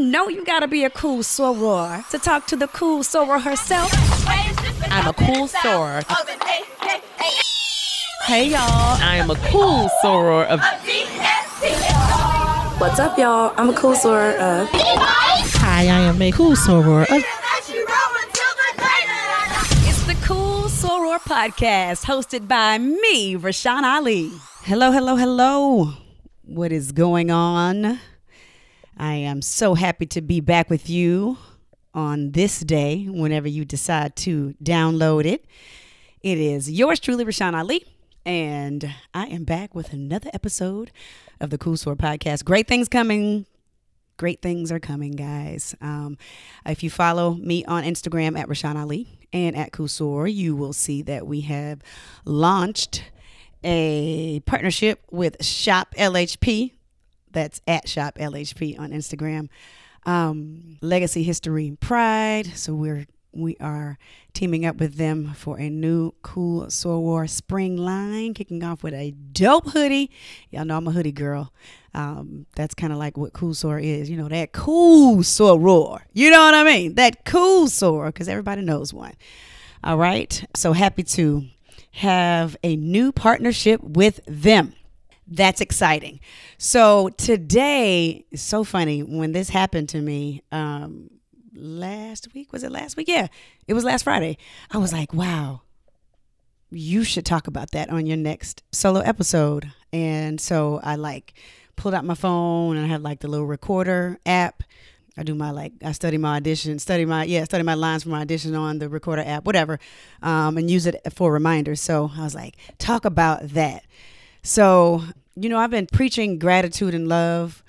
know you gotta be a cool soror to talk to the cool soror herself. I'm a cool soror. Hey y'all, I am a cool soror of. What's up, y'all? I'm a cool soror of. Hi, I am a cool soror of. It's the Cool Soror Podcast, hosted by me, Rashan Ali. Hello, hello, hello. What is going on? I am so happy to be back with you on this day, whenever you decide to download it. It is yours truly, Rashan Ali, and I am back with another episode of the Cool Soror Podcast. Great things coming great things are coming, guys. Um, if you follow me on Instagram at Rashan Ali and at Cool Soror, you will see that we have launched a partnership with Shop LHP. That's at Shop LHP on Instagram. Um, Legacy History Pride. So we're we are teaming up with them for a new cool Soror spring line, kicking off with a dope hoodie. Y'all know I'm a hoodie girl. Um, that's kind of like what cool soror is, you know, that cool soror. You know what I mean? That cool soror, because everybody knows one. All right. So happy to have a new partnership with them. That's exciting. So today, so funny when this happened to me. Um, last week was it last week? Yeah, it was last Friday. I was like, wow, you should talk about that on your next solo episode. And so I like pulled out my phone and I have like the little recorder app. I do my like I study my audition, study my yeah, study my lines for my audition on the recorder app, whatever, um, and use it for reminders. So I was like, talk about that. So you know, I've been preaching gratitude and love.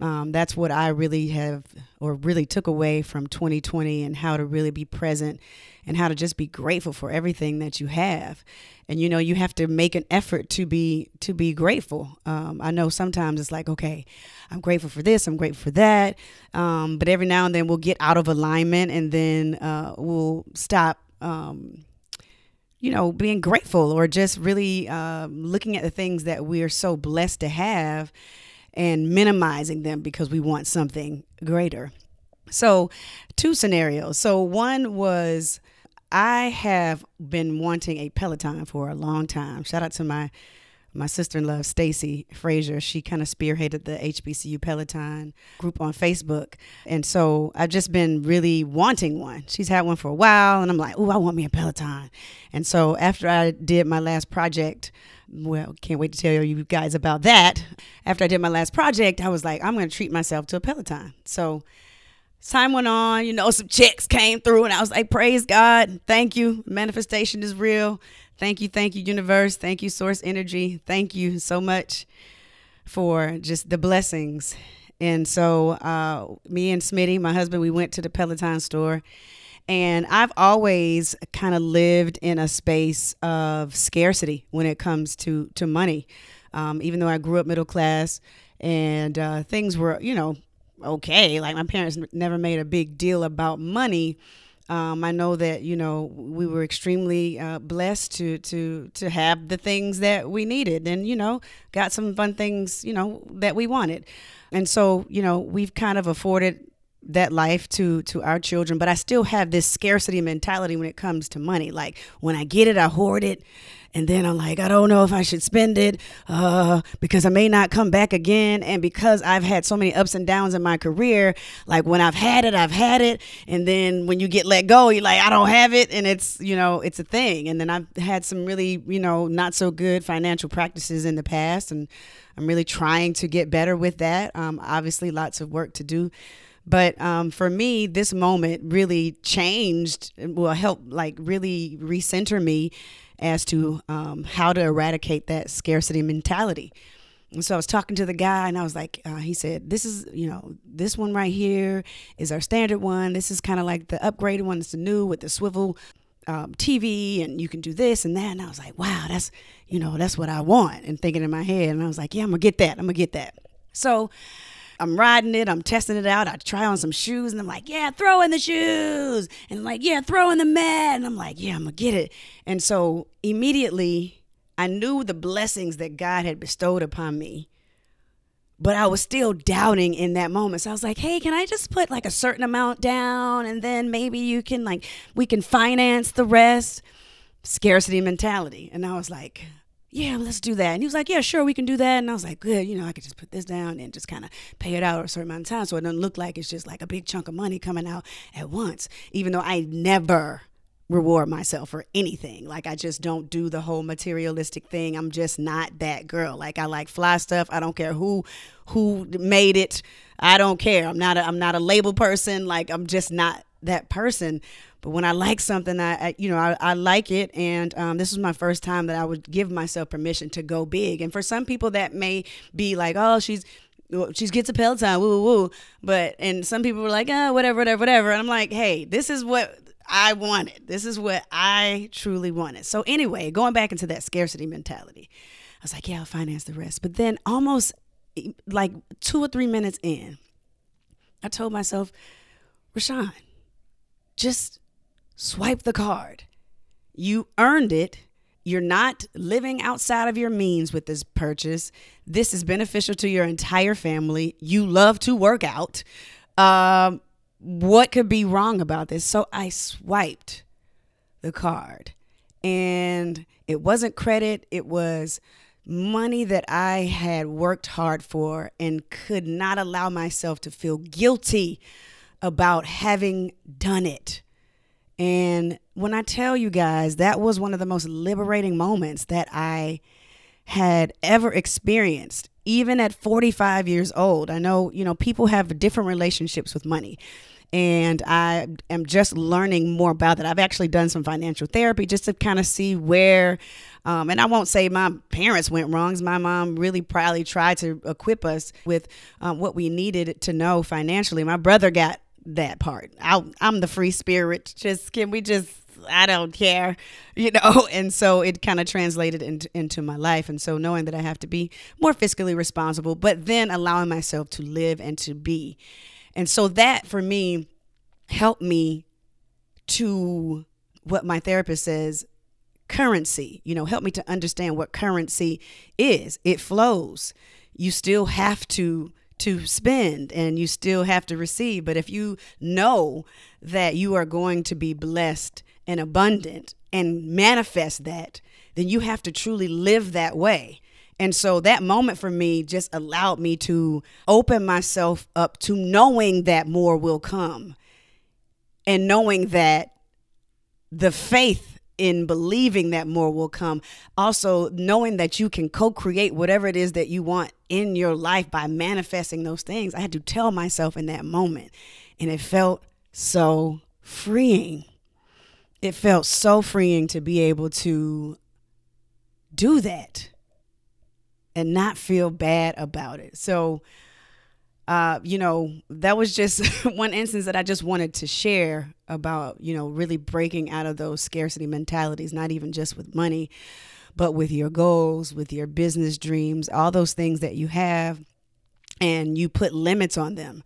Um, that's what I really have, or really took away from 2020, and how to really be present, and how to just be grateful for everything that you have. And you know, you have to make an effort to be to be grateful. Um, I know sometimes it's like, okay, I'm grateful for this, I'm grateful for that, um, but every now and then we'll get out of alignment, and then uh, we'll stop. Um, you know, being grateful or just really um, looking at the things that we are so blessed to have and minimizing them because we want something greater. So, two scenarios. So, one was I have been wanting a Peloton for a long time. Shout out to my my sister-in-law Stacy Frazier. She kind of spearheaded the HBCU Peloton group on Facebook, and so I've just been really wanting one. She's had one for a while, and I'm like, oh, I want me a Peloton. And so after I did my last project, well, can't wait to tell you guys about that. After I did my last project, I was like, I'm going to treat myself to a Peloton. So time went on, you know, some checks came through, and I was like, praise God. Thank you. Manifestation is real. Thank you. Thank you, universe. Thank you, source energy. Thank you so much for just the blessings. And so, uh, me and Smitty, my husband, we went to the Peloton store. And I've always kind of lived in a space of scarcity when it comes to, to money. Um, even though I grew up middle class and uh, things were, you know, okay. Like my parents never made a big deal about money. Um, I know that you know we were extremely uh, blessed to to to have the things that we needed, and you know got some fun things you know that we wanted, and so you know we've kind of afforded that life to to our children but i still have this scarcity mentality when it comes to money. Like when i get it i hoard it and then i'm like i don't know if i should spend it uh, because i may not come back again. And because i've had so many ups and downs in my career like when i've had it i've had it. And then when you get let go you're like i don't have it. And it's you know it's a thing. And then i've had some really you know not so good financial practices in the past and i'm really trying to get better with that. Um, obviously lots of work to do but um, for me, this moment really changed, will help like really recenter me as to um, how to eradicate that scarcity mentality. And so I was talking to the guy, and I was like, uh, he said, "This is, you know, this one right here is our standard one. This is kind of like the upgraded one. It's the new with the swivel um, TV, and you can do this and that." And I was like, "Wow, that's, you know, that's what I want." And thinking in my head, and I was like, "Yeah, I'm gonna get that. I'm gonna get that." So I'm riding it, I'm testing it out. I try on some shoes and I'm like, yeah, throw in the shoes. And I'm like, yeah, throw in the mat. And I'm like, yeah, I'm going to get it. And so immediately I knew the blessings that God had bestowed upon me but I was still doubting in that moment. So I was like, hey, can I just put like a certain amount down and then maybe you can like, we can finance the rest? Scarcity mentality. And I was like, yeah, let's do that. And he was like, yeah, sure, we can do that. And I was like, good, you know, I could just put this down and just kind of pay it out a certain amount of time so it doesn't look like it's just like a big chunk of money coming out at once, even though I never reward myself for anything. Like I just don't do the whole materialistic thing. I'm just not that girl. Like I like fly stuff. I don't care who who made it. I don't care. I'm not a, I'm not a label person. Like I'm just not that person. But when I like something, I, I you know I, I, like it, and um, this was my first time that I would give myself permission to go big. And for some people, that may be like, oh, she's she gets a Peloton, woo woo woo. But and some people were like, ah, whatever, whatever, whatever. And I'm like, hey, this is what I wanted. This is what I truly wanted. So, anyway, going back into that scarcity mentality, I was like, yeah, I'll finance the rest. But then, almost like two or three minutes in, I told myself, Rashan, just swipe the card. You earned it. You're not living outside of your means with this purchase. This is beneficial to your entire family. You love to work out. Um, what could be wrong about this? So I swiped the card and it wasn't credit, it was money that I had worked hard for and could not allow myself to feel guilty about having done it. And when I tell you guys, that was one of the most liberating moments that I had ever experienced even at 45 years old. I know, you know, people have different relationships with money and I am just learning more about that. I've actually done some financial therapy just to kind of see where, um, and I won't say my parents went wrong. My mom really proudly tried to equip us with um, what we needed to know financially. My brother got that part. I, I'm the free spirit. Just can we just I don't care, you know. And so it kind of translated into, into my life. And so knowing that I have to be more fiscally responsible, but then allowing myself to live and to be. And so that for me helped me to what my therapist says currency, you know, help me to understand what currency is. It flows. You still have to to spend and you still have to receive, but if you know that you are going to be blessed and abundant and manifest that, then you have to truly live that way. And so that moment for me just allowed me to open myself up to knowing that more will come and knowing that the faith in believing that more will come. Also, knowing that you can co create whatever it is that you want in your life by manifesting those things. I had to tell myself in that moment. And it felt so freeing. It felt so freeing to be able to do that and not feel bad about it. So, uh, you know, that was just one instance that I just wanted to share about, you know, really breaking out of those scarcity mentalities, not even just with money, but with your goals, with your business dreams, all those things that you have, and you put limits on them.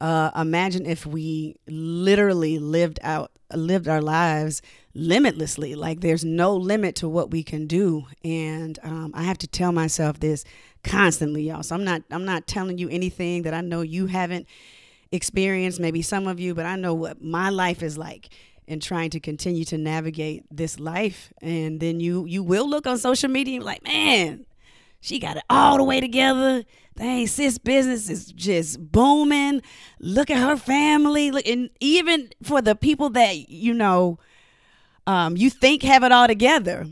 Uh, imagine if we literally lived out lived our lives limitlessly like there's no limit to what we can do and um, i have to tell myself this constantly y'all so i'm not i'm not telling you anything that i know you haven't experienced maybe some of you but i know what my life is like and trying to continue to navigate this life and then you you will look on social media and like man she got it all the way together. Dang, sis business is just booming. Look at her family. Look, and even for the people that you know, um, you think have it all together,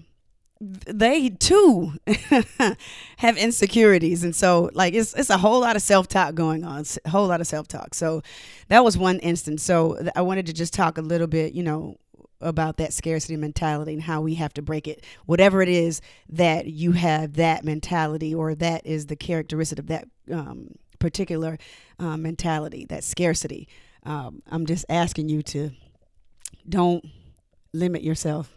they too have insecurities, and so like it's it's a whole lot of self talk going on. It's a whole lot of self talk. So that was one instance. So I wanted to just talk a little bit, you know, about that scarcity mentality and how we have to break it. Whatever it is that you have that mentality or that is the characteristic of that um, particular uh, mentality, that scarcity. Um, I'm just asking you to don't limit yourself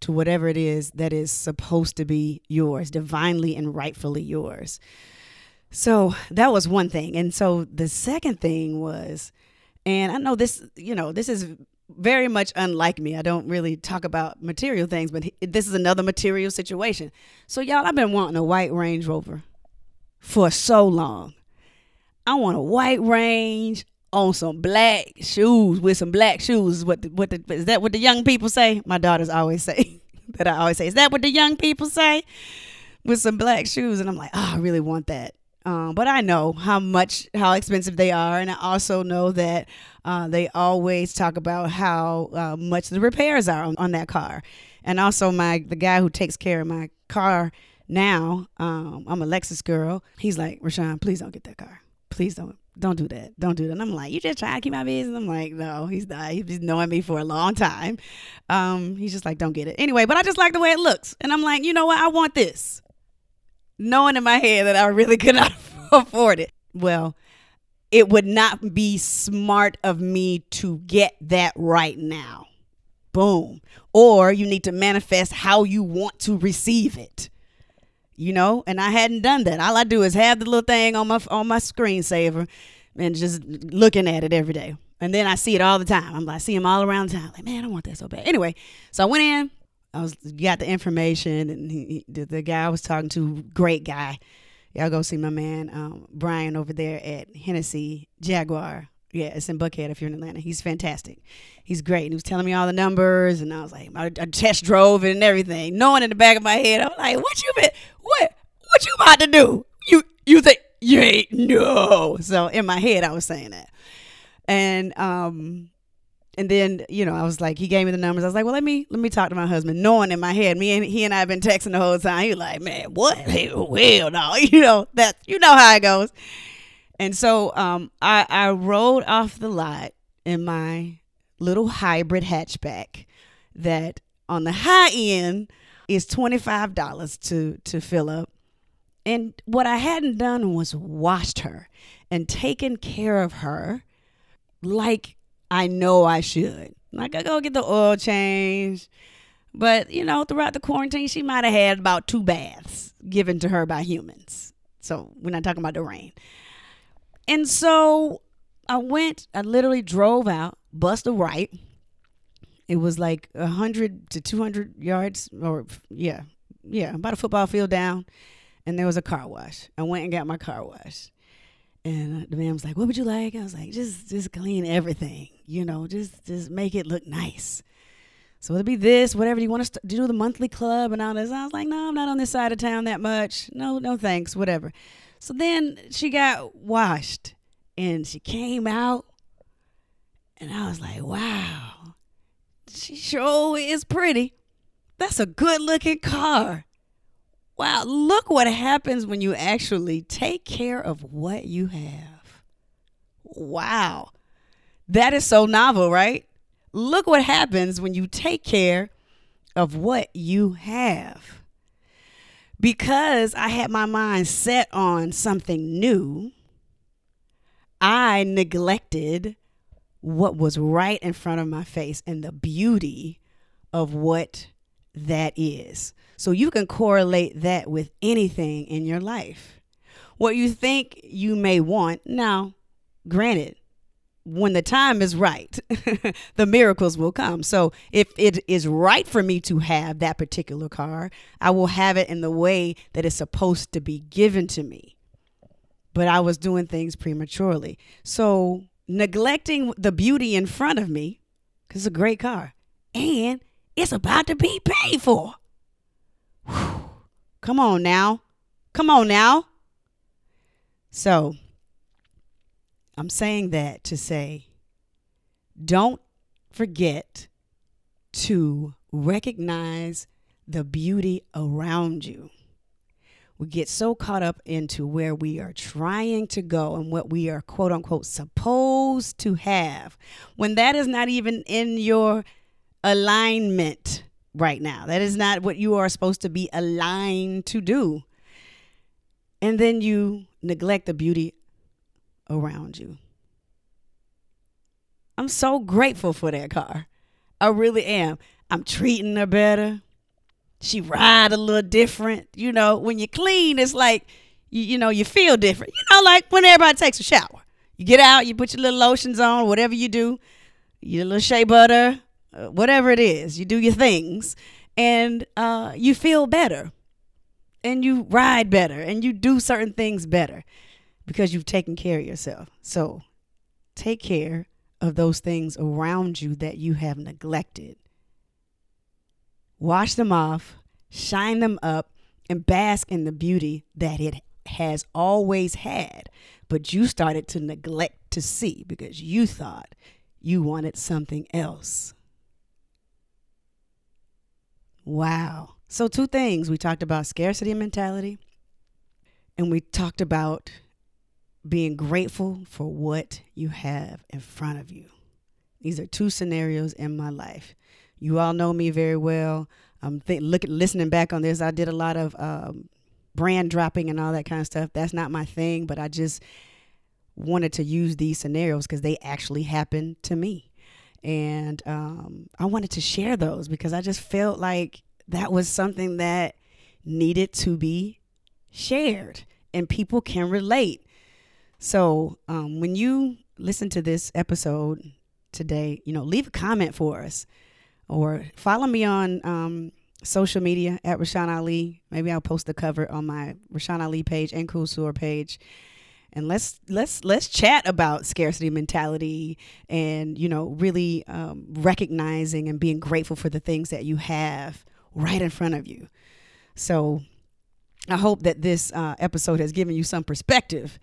to whatever it is that is supposed to be yours, divinely and rightfully yours. So that was one thing. And so the second thing was, and I know this, you know, this is very much unlike me. I don't really talk about material things, but this is another material situation. So, y'all, I've been wanting a white Range Rover for so long. I want a white range on some black shoes with some black shoes. What the, what the, is that? What the young people say? My daughters always say that. I always say, is that what the young people say? With some black shoes, and I'm like, oh, I really want that. Um, but I know how much how expensive they are, and I also know that uh, they always talk about how uh, much the repairs are on, on that car. And also, my the guy who takes care of my car now, um, I'm a Lexus girl. He's like, Rashan, please don't get that car. Please don't don't do that. Don't do that. And I'm like, you just trying to keep my business. I'm like, no, he's not. He's been knowing me for a long time. Um, he's just like, don't get it. Anyway, but I just like the way it looks. And I'm like, you know what? I want this. Knowing in my head that I really could not afford it. Well, it would not be smart of me to get that right now. Boom. Or you need to manifest how you want to receive it you know, and I hadn't done that. All I do is have the little thing on my on my screensaver and just looking at it every day. And then I see it all the time. I'm like, I see them all around town. Like, man, I want that so bad. Anyway, so I went in. I was got the information, and he, the, guy I was talking to, great guy. Y'all go see my man um, Brian over there at Hennessy Jaguar. Yeah, it's in Buckhead if you're in Atlanta. He's fantastic. He's great. And he was telling me all the numbers, and I was like, I, I test drove it and everything, knowing in the back of my head, I'm like, what you been, what, what you about to do? You, you think you ain't no? So in my head, I was saying that, and um, and then you know, I was like, he gave me the numbers. I was like, well, let me let me talk to my husband, knowing in my head, me and he and I have been texting the whole time. He was like, man, what? Well, no, you know that you know how it goes. And so um, I, I rode off the lot in my little hybrid hatchback that on the high end is $25 to, to fill up. And what I hadn't done was washed her and taken care of her like I know I should. Like I go get the oil change. But, you know, throughout the quarantine, she might have had about two baths given to her by humans. So we're not talking about the rain. And so I went, I literally drove out, bust a right. It was like 100 to 200 yards, or yeah, yeah, about a football field down. And there was a car wash. I went and got my car wash. And uh, the man was like, "What would you like?" I was like, "Just, just clean everything, you know, just, just make it look nice." So it'll be this, whatever. You want to do the monthly club and all this? I was like, "No, I'm not on this side of town that much. No, no, thanks, whatever." So then she got washed and she came out, and I was like, wow, she sure is pretty. That's a good looking car. Wow, look what happens when you actually take care of what you have. Wow. That is so novel, right? Look what happens when you take care of what you have because I had my mind set on something new, I neglected what was right in front of my face and the beauty of what that is. So you can correlate that with anything in your life. What you think you may want, now, granted, when the time is right, the miracles will come. So if it is right for me to have that particular car, I will have it in the way that it's supposed to be given to me. But I was doing things prematurely. So neglecting the beauty in front of me, because it's a great car, and it's about to be paid for. Whew. Come on now. Come on now. So I'm saying that to say don't forget to recognize the beauty around you. We get so caught up into where we are trying to go and what we are quote unquote supposed to have when that is not even in your alignment right now. That is not what you are supposed to be aligned to do. And then you neglect the beauty around you. I'm so grateful for that car. I really am. I'm treating her better. She ride a little different. You know, when you clean, it's like you, you know, you feel different. You know, like when everybody takes a shower. You get out, you put your little lotions on, whatever you do, your little shea butter, uh, whatever it is, you do your things, and uh, you feel better. and you ride better and you do certain things better because you've taken care of yourself. So take care of those things around you that you have neglected. Wash them off, shine them up, and bask in the beauty that it has always had, but you started to neglect to see because you thought you wanted something else. Wow. So, two things we talked about scarcity mentality, and we talked about being grateful for what you have in front of you. These are two scenarios in my life. You all know me very well. I'm th- looking, listening back on this. I did a lot of um, brand dropping and all that kind of stuff. That's not my thing, but I just wanted to use these scenarios because they actually happened to me. And um, I wanted to share those because I just felt like that was something that needed to be shared and people can relate. So um, when you listen to this episode today, you know, leave a comment for us or follow me on um, social media at Rashan Ali. Maybe I'll post the cover on my Rashan Ali page and Cool Soror page. And let's let's let's chat about scarcity mentality and you know really um, recognizing and being grateful for the things that you have right in front of you. So I hope that this uh, episode has given you some perspective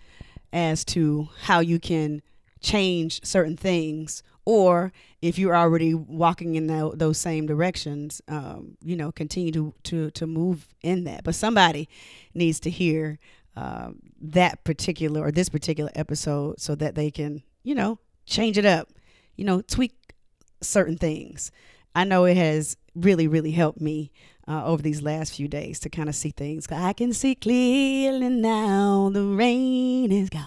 as to how you can change certain things or if you're already walking in the, those same directions um, you know continue to, to to move in that. But somebody needs to hear uh, that particular or this particular episode so that they can you know change it up you know tweak certain things. I know it has really really helped me uh, over these last few days to kind of see things i can see clearly now the rain is gone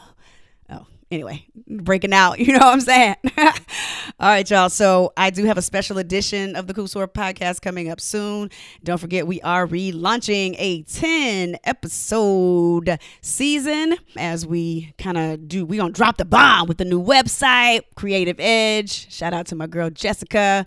Oh, anyway, breaking out. You know what I'm saying? All right, y'all. So I do have a special edition of the Cool Soror podcast coming up soon. Don't forget, we are relaunching a 10 episode season as we kind of do. We're going to drop the bomb with the new website, Creative Edge. Shout out to my girl, Jessica.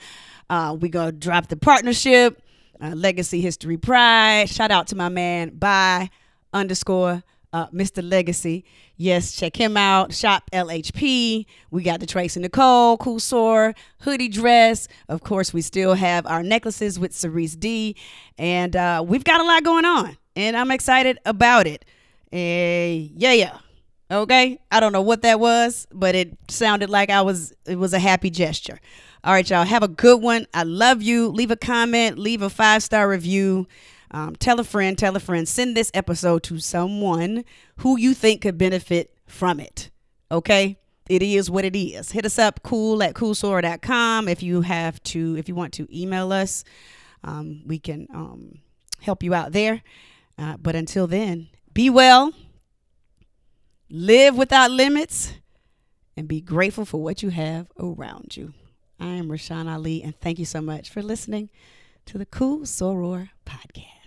Uh, we going to drop the partnership, uh, Legacy History Pride. Shout out to my man, by underscore uh, Mr. Legacy. Yes, check him out. Shop LHP. We got the Tracy Nicole, Cool Soror, hoodie dress. Of course, we still have our necklaces with Cerise D. And uh, we've got a lot going on. And I'm excited about it. Uh, yeah, yeah. Okay. I don't know what that was, but it sounded like I was it was a happy gesture. All right, y'all. Have a good one. I love you. Leave a comment, leave a five star review. Um, tell a friend, tell a friend, send this episode to someone who you think could benefit from it. Okay? It is what it is. Hit us up cool at coolsoror.com if you have to, if you want to email us. Um, we can um, help you out there. Uh, but until then, be well, live without limits, and be grateful for what you have around you. I am Rashan Ali, and thank you so much for listening to the Cool Soror Podcast.